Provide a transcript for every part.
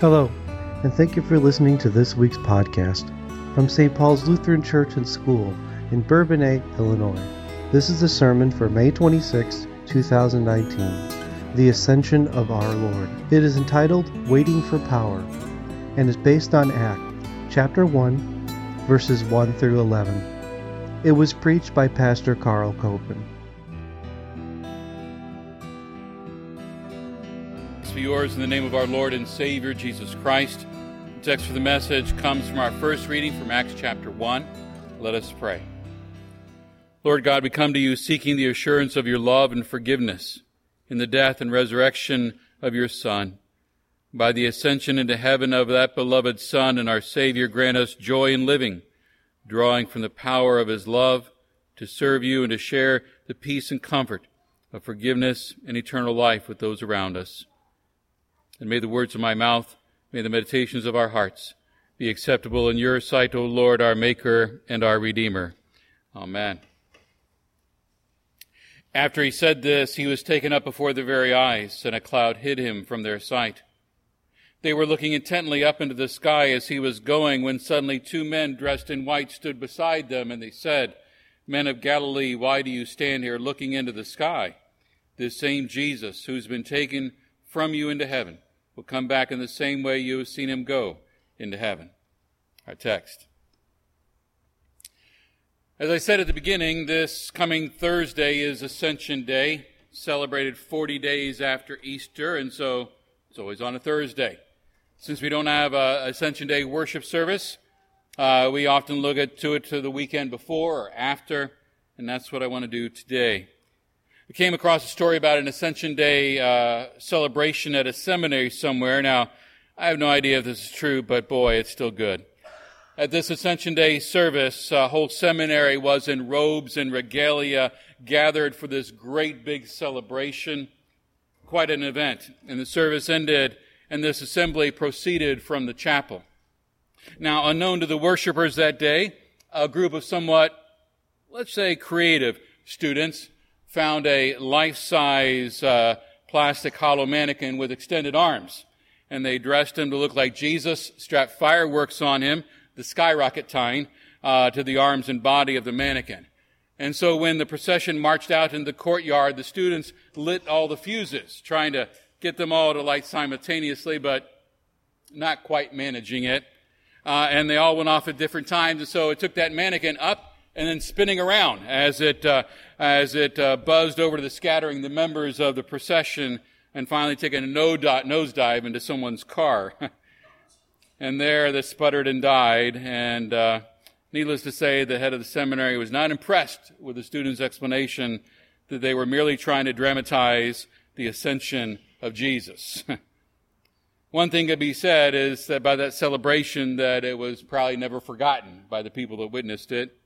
Hello, and thank you for listening to this week's podcast from St. Paul's Lutheran Church and School in Bourbonnais, Illinois. This is the sermon for May 26, 2019, The Ascension of Our Lord. It is entitled Waiting for Power and is based on Acts chapter 1, verses 1 through 11. It was preached by Pastor Carl Koeppen. Be yours in the name of our Lord and Savior Jesus Christ. The text for the message comes from our first reading from Acts chapter 1. Let us pray. Lord God, we come to you seeking the assurance of your love and forgiveness in the death and resurrection of your Son. By the ascension into heaven of that beloved Son and our Savior, grant us joy in living, drawing from the power of his love to serve you and to share the peace and comfort of forgiveness and eternal life with those around us. And may the words of my mouth, may the meditations of our hearts be acceptable in your sight, O Lord, our Maker and our Redeemer. Amen. After he said this, he was taken up before their very eyes, and a cloud hid him from their sight. They were looking intently up into the sky as he was going, when suddenly two men dressed in white stood beside them, and they said, Men of Galilee, why do you stand here looking into the sky? This same Jesus, who's been taken from you into heaven, will come back in the same way you have seen him go into heaven. Our text. As I said at the beginning, this coming Thursday is Ascension Day, celebrated 40 days after Easter, and so it's always on a Thursday. Since we don't have a Ascension Day worship service, uh, we often look at, to it to the weekend before or after, and that's what I want to do today. I came across a story about an Ascension Day uh, celebration at a seminary somewhere. Now, I have no idea if this is true, but boy, it's still good. At this Ascension Day service, a whole seminary was in robes and regalia gathered for this great big celebration. Quite an event. And the service ended, and this assembly proceeded from the chapel. Now, unknown to the worshipers that day, a group of somewhat, let's say, creative students found a life-size uh, plastic hollow mannequin with extended arms. And they dressed him to look like Jesus, strapped fireworks on him, the skyrocket tying, uh, to the arms and body of the mannequin. And so when the procession marched out in the courtyard, the students lit all the fuses, trying to get them all to light simultaneously, but not quite managing it. Uh, and they all went off at different times. And so it took that mannequin up and then spinning around as it, uh, as it uh, buzzed over to the scattering the members of the procession and finally taking a nosedive into someone's car. and there they sputtered and died. And uh, needless to say, the head of the seminary was not impressed with the students' explanation that they were merely trying to dramatize the ascension of Jesus. One thing to be said is that by that celebration that it was probably never forgotten by the people that witnessed it.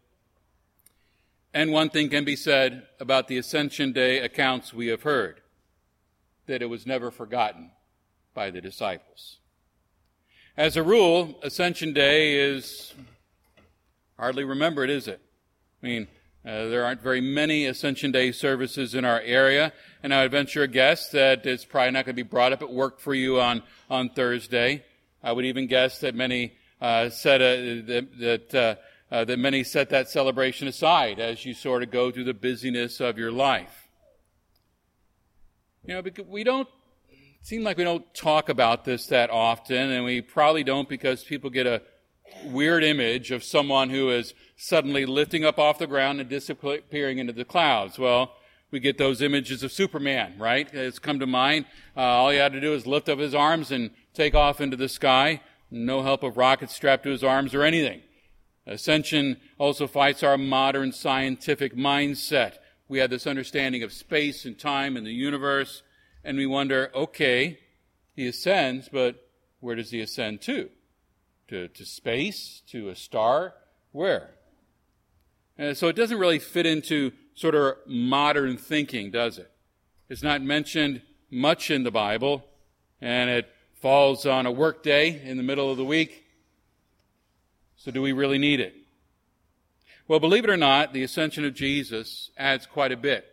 And one thing can be said about the Ascension Day accounts we have heard that it was never forgotten by the disciples. As a rule, Ascension Day is hardly remembered, is it? I mean, uh, there aren't very many Ascension Day services in our area, and I would venture a guess that it's probably not going to be brought up at work for you on, on Thursday. I would even guess that many uh, said uh, that, that uh, that many set that celebration aside as you sort of go through the busyness of your life. You know, because we don't seem like we don't talk about this that often, and we probably don't because people get a weird image of someone who is suddenly lifting up off the ground and disappearing into the clouds. Well, we get those images of Superman, right? It's come to mind. Uh, all he had to do is lift up his arms and take off into the sky. No help of rockets strapped to his arms or anything. Ascension also fights our modern scientific mindset. We have this understanding of space and time and the universe, and we wonder, okay, he ascends, but where does he ascend to? To, to space? To a star? Where? And so it doesn't really fit into sort of modern thinking, does it? It's not mentioned much in the Bible, and it falls on a work day in the middle of the week. So do we really need it? Well, believe it or not, the ascension of Jesus adds quite a bit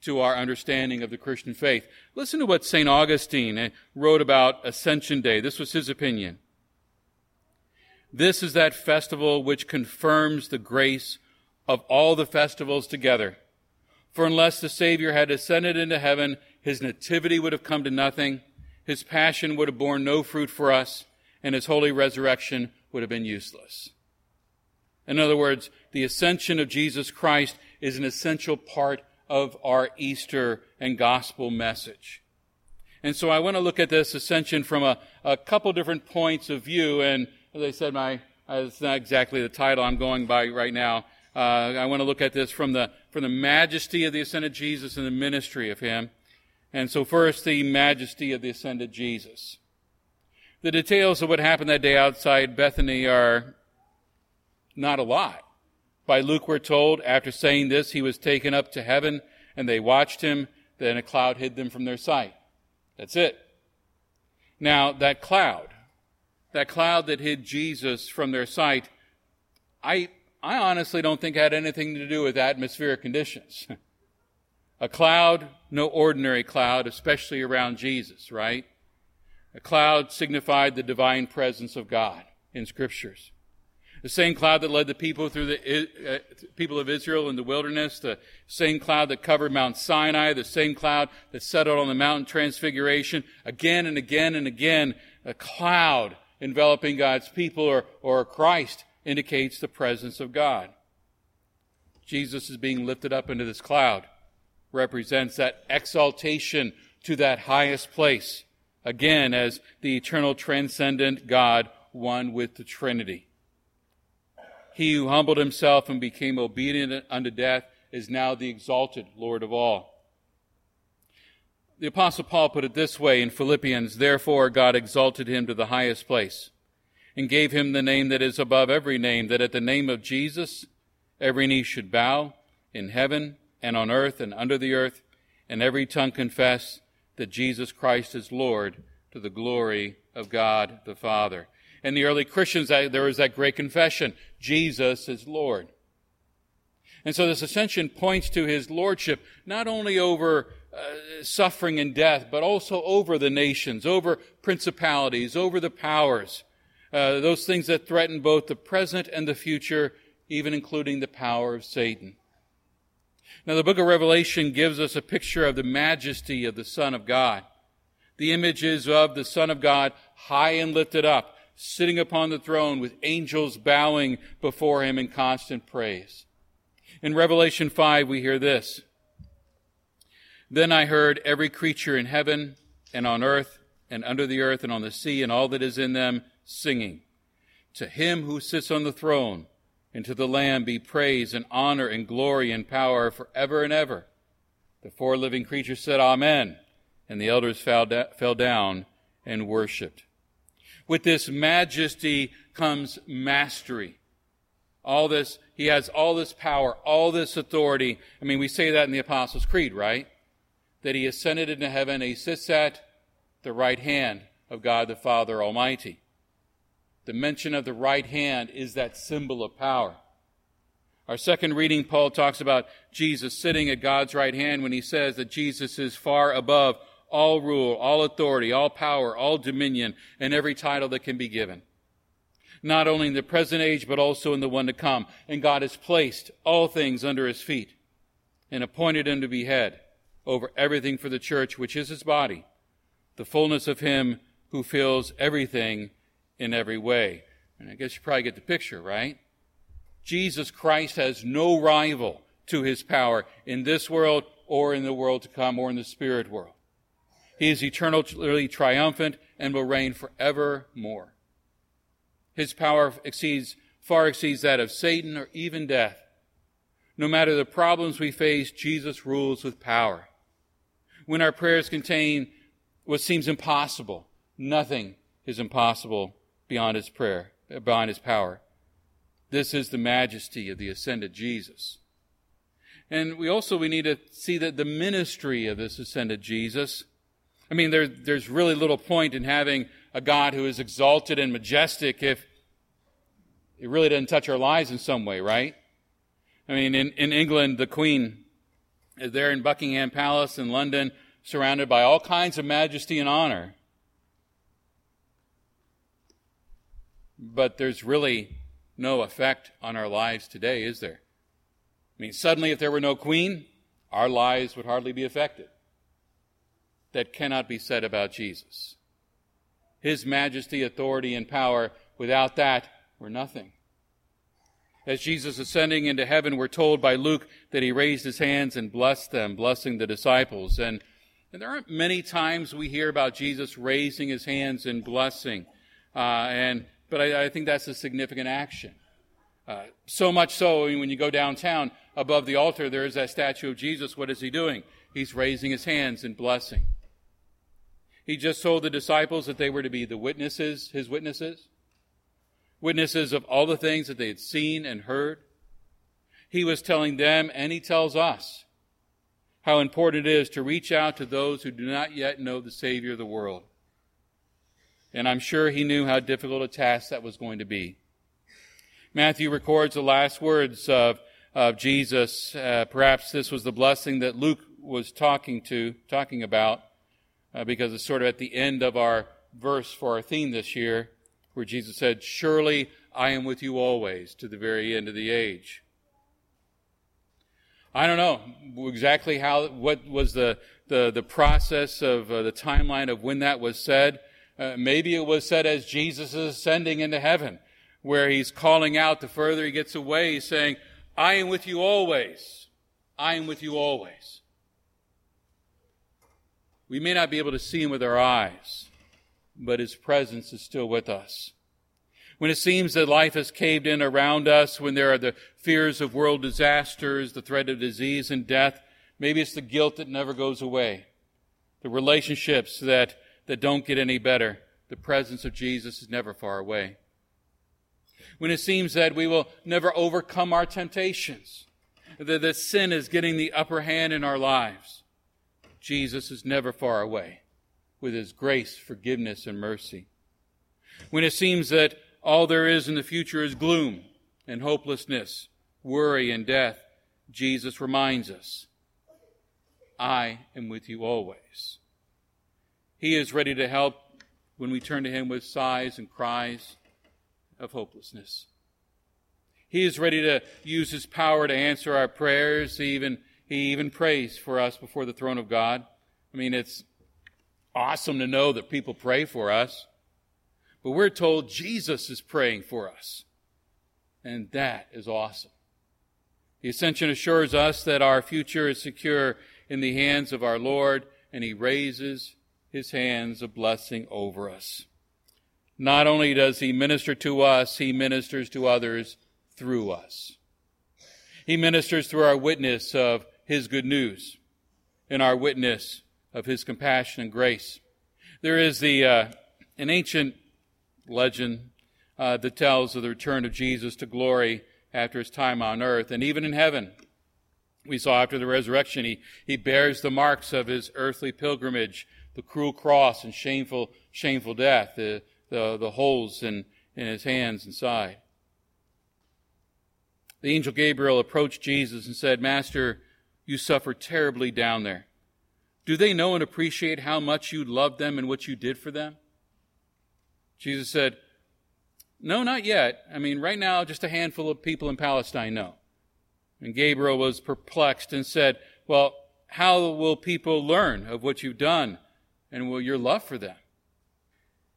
to our understanding of the Christian faith. Listen to what St. Augustine eh, wrote about Ascension Day. This was his opinion. This is that festival which confirms the grace of all the festivals together. For unless the Savior had ascended into heaven, his nativity would have come to nothing, his passion would have borne no fruit for us, and his holy resurrection would have been useless. In other words, the ascension of Jesus Christ is an essential part of our Easter and gospel message. And so I want to look at this ascension from a, a couple different points of view. And as I said, my, it's not exactly the title I'm going by right now. Uh, I want to look at this from the, from the majesty of the ascended Jesus and the ministry of him. And so first, the majesty of the ascended Jesus. The details of what happened that day outside Bethany are not a lot. By Luke, we're told, after saying this, he was taken up to heaven, and they watched him. Then a cloud hid them from their sight. That's it. Now, that cloud, that cloud that hid Jesus from their sight, I, I honestly don't think had anything to do with atmospheric conditions. a cloud, no ordinary cloud, especially around Jesus, right? A cloud signified the divine presence of God in scriptures. The same cloud that led the people through the uh, people of Israel in the wilderness, the same cloud that covered Mount Sinai, the same cloud that settled on the mountain transfiguration, again and again and again, a cloud enveloping God's people or, or Christ indicates the presence of God. Jesus is being lifted up into this cloud, represents that exaltation to that highest place, again as the eternal transcendent God, one with the Trinity. He who humbled himself and became obedient unto death is now the exalted Lord of all. The apostle Paul put it this way in Philippians, therefore God exalted him to the highest place and gave him the name that is above every name, that at the name of Jesus every knee should bow in heaven and on earth and under the earth, and every tongue confess that Jesus Christ is Lord to the glory of God the Father and the early Christians, there was that great confession Jesus is Lord. And so this ascension points to his lordship, not only over uh, suffering and death, but also over the nations, over principalities, over the powers, uh, those things that threaten both the present and the future, even including the power of Satan. Now, the book of Revelation gives us a picture of the majesty of the Son of God. The image is of the Son of God high and lifted up, sitting upon the throne with angels bowing before him in constant praise. In Revelation 5, we hear this. Then I heard every creature in heaven and on earth and under the earth and on the sea and all that is in them singing. To him who sits on the throne and to the Lamb be praise and honor and glory and power forever and ever. The four living creatures said, Amen. And the elders fell, da- fell down and worshiped. With this majesty comes mastery. All this, he has all this power, all this authority. I mean, we say that in the Apostles' Creed, right? That he ascended into heaven, he sits at the right hand of God the Father Almighty. The mention of the right hand is that symbol of power. Our second reading, Paul talks about Jesus sitting at God's right hand when he says that Jesus is far above all rule, all authority, all power, all dominion, and every title that can be given. Not only in the present age, but also in the one to come. And God has placed all things under his feet and appointed him to be head over everything for the church, which is his body, the fullness of him who fills everything in every way. And I guess you probably get the picture, right? Jesus Christ has no rival to his power in this world or in the world to come or in the spirit world. He is eternally triumphant and will reign forevermore. His power exceeds, far exceeds that of Satan or even death. No matter the problems we face, Jesus rules with power. When our prayers contain what seems impossible, nothing is impossible beyond his prayer, beyond his power. This is the majesty of the ascended Jesus. And we also we need to see that the ministry of this ascended Jesus I mean, there, there's really little point in having a God who is exalted and majestic if it really doesn't touch our lives in some way, right? I mean, in, in England, the Queen is there in Buckingham Palace in London, surrounded by all kinds of majesty and honor. But there's really no effect on our lives today, is there? I mean, suddenly, if there were no queen, our lives would hardly be affected. That cannot be said about Jesus. His majesty, authority, and power, without that, were nothing. As Jesus ascending into heaven, we're told by Luke that he raised his hands and blessed them, blessing the disciples. And, and there aren't many times we hear about Jesus raising his hands and blessing. Uh, and, but I, I, think that's a significant action. Uh, so much so, when you go downtown above the altar, there is that statue of Jesus. What is he doing? He's raising his hands and blessing. He just told the disciples that they were to be the witnesses, his witnesses witnesses of all the things that they had seen and heard. He was telling them, and he tells us, how important it is to reach out to those who do not yet know the Savior of the world. And I'm sure he knew how difficult a task that was going to be. Matthew records the last words of, of Jesus. Uh, perhaps this was the blessing that Luke was talking to, talking about, uh, because it's sort of at the end of our verse for our theme this year where Jesus said, Surely I am with you always to the very end of the age. I don't know exactly how, what was the, the, the process of uh, the timeline of when that was said. Uh, maybe it was said as Jesus is ascending into heaven, where he's calling out the further he gets away, he's saying, I am with you always. I am with you always. We may not be able to see him with our eyes, but His presence is still with us. When it seems that life has caved in around us, when there are the fears of world disasters, the threat of disease and death, maybe it's the guilt that never goes away, the relationships that, that don't get any better. The presence of Jesus is never far away. When it seems that we will never overcome our temptations, that, that sin is getting the upper hand in our lives, Jesus is never far away with his grace, forgiveness, and mercy. When it seems that all there is in the future is gloom and hopelessness, worry and death, Jesus reminds us, I am with you always. He is ready to help when we turn to Him with sighs and cries of hopelessness. He is ready to use His power to answer our prayers. He even, he even prays for us before the throne of God. I mean, it's awesome to know that people pray for us, but we're told Jesus is praying for us. And that is awesome. The ascension assures us that our future is secure in the hands of our Lord, and He raises His hands of blessing over us. Not only does He minister to us, He ministers to others through us. He ministers through our witness of His good news and our witness of his compassion and grace. There is the uh, an ancient legend uh, that tells of the return of Jesus to glory after his time on earth, and even in heaven. We saw after the resurrection, he, he bears the marks of his earthly pilgrimage, the cruel cross and shameful, shameful death, the, the, the holes in, in his hands and side. The angel Gabriel approached Jesus and said, Master, you suffer terribly down there. Do they know and appreciate how much you loved them and what you did for them? Jesus said, No, not yet. I mean, right now, just a handful of people in Palestine know. And Gabriel was perplexed and said, Well, how will people learn of what you've done and will your love for them?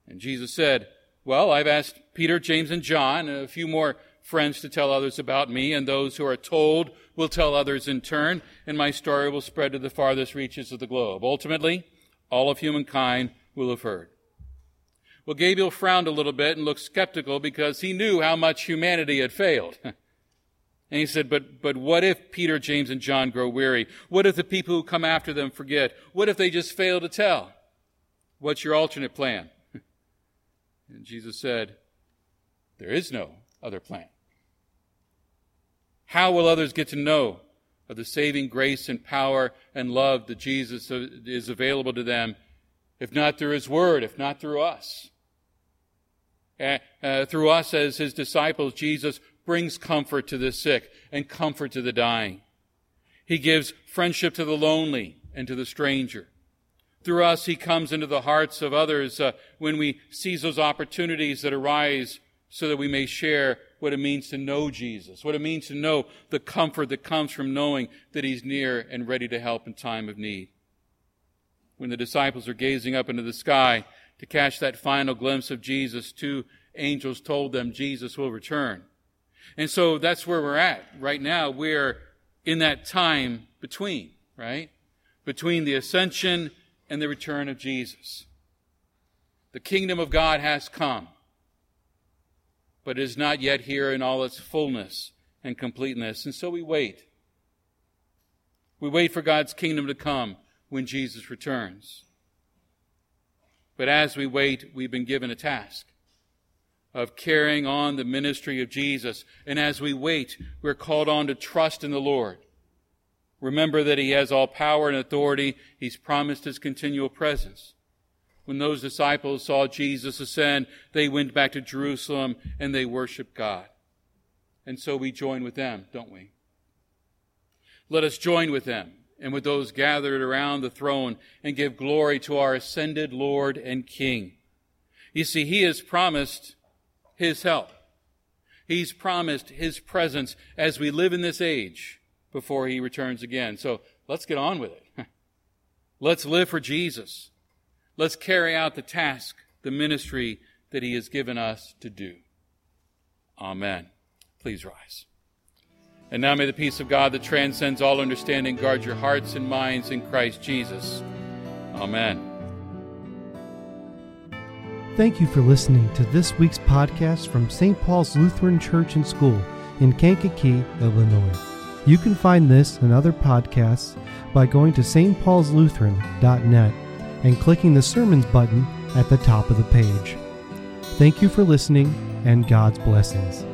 And Jesus said, Well, I've asked Peter, James, and John, and a few more friends to tell others about me, and those who are told will tell others in turn, and my story will spread to the farthest reaches of the globe. Ultimately, all of humankind will have heard. Well, Gabriel frowned a little bit and looked skeptical because he knew how much humanity had failed. and he said, but, but what if Peter, James, and John grow weary? What if the people who come after them forget? What if they just fail to tell? What's your alternate plan? and Jesus said, there is no other plan. How will others get to know of the saving grace and power and love that Jesus is available to them, if not through His Word, if not through us? Uh, through us as His disciples, Jesus brings comfort to the sick and comfort to the dying. He gives friendship to the lonely and to the stranger. Through us, He comes into the hearts of others uh, when we seize those opportunities that arise so that we may share what it means to know Jesus, what it means to know the comfort that comes from knowing that He's near and ready to help in time of need. When the disciples are gazing up into the sky to catch that final glimpse of Jesus, two angels told them Jesus will return. And so that's where we're at. Right now, we're in that time between, right? Between the ascension and the return of Jesus. The kingdom of God has come but is not yet here in all its fullness and completeness. And so we wait. We wait for God's kingdom to come when Jesus returns. But as we wait, we've been given a task of carrying on the ministry of Jesus. And as we wait, we're called on to trust in the Lord. Remember that He has all power and authority. He's promised His continual presence when those disciples saw Jesus ascend, they went back to Jerusalem and they worshiped God. And so we join with them, don't we? Let us join with them and with those gathered around the throne and give glory to our ascended Lord and King. You see, He has promised His help. He's promised His presence as we live in this age before He returns again. So let's get on with it. let's live for Jesus. Let's carry out the task, the ministry that He has given us to do. Amen. Please rise. And now may the peace of God that transcends all understanding guard your hearts and minds in Christ Jesus. Amen. Thank you for listening to this week's podcast from St. Paul's Lutheran Church and School in Kankakee, Illinois. You can find this and other podcasts by going to stpaulslutheran.net and clicking the Sermons button at the top of the page. Thank you for listening, and God's blessings.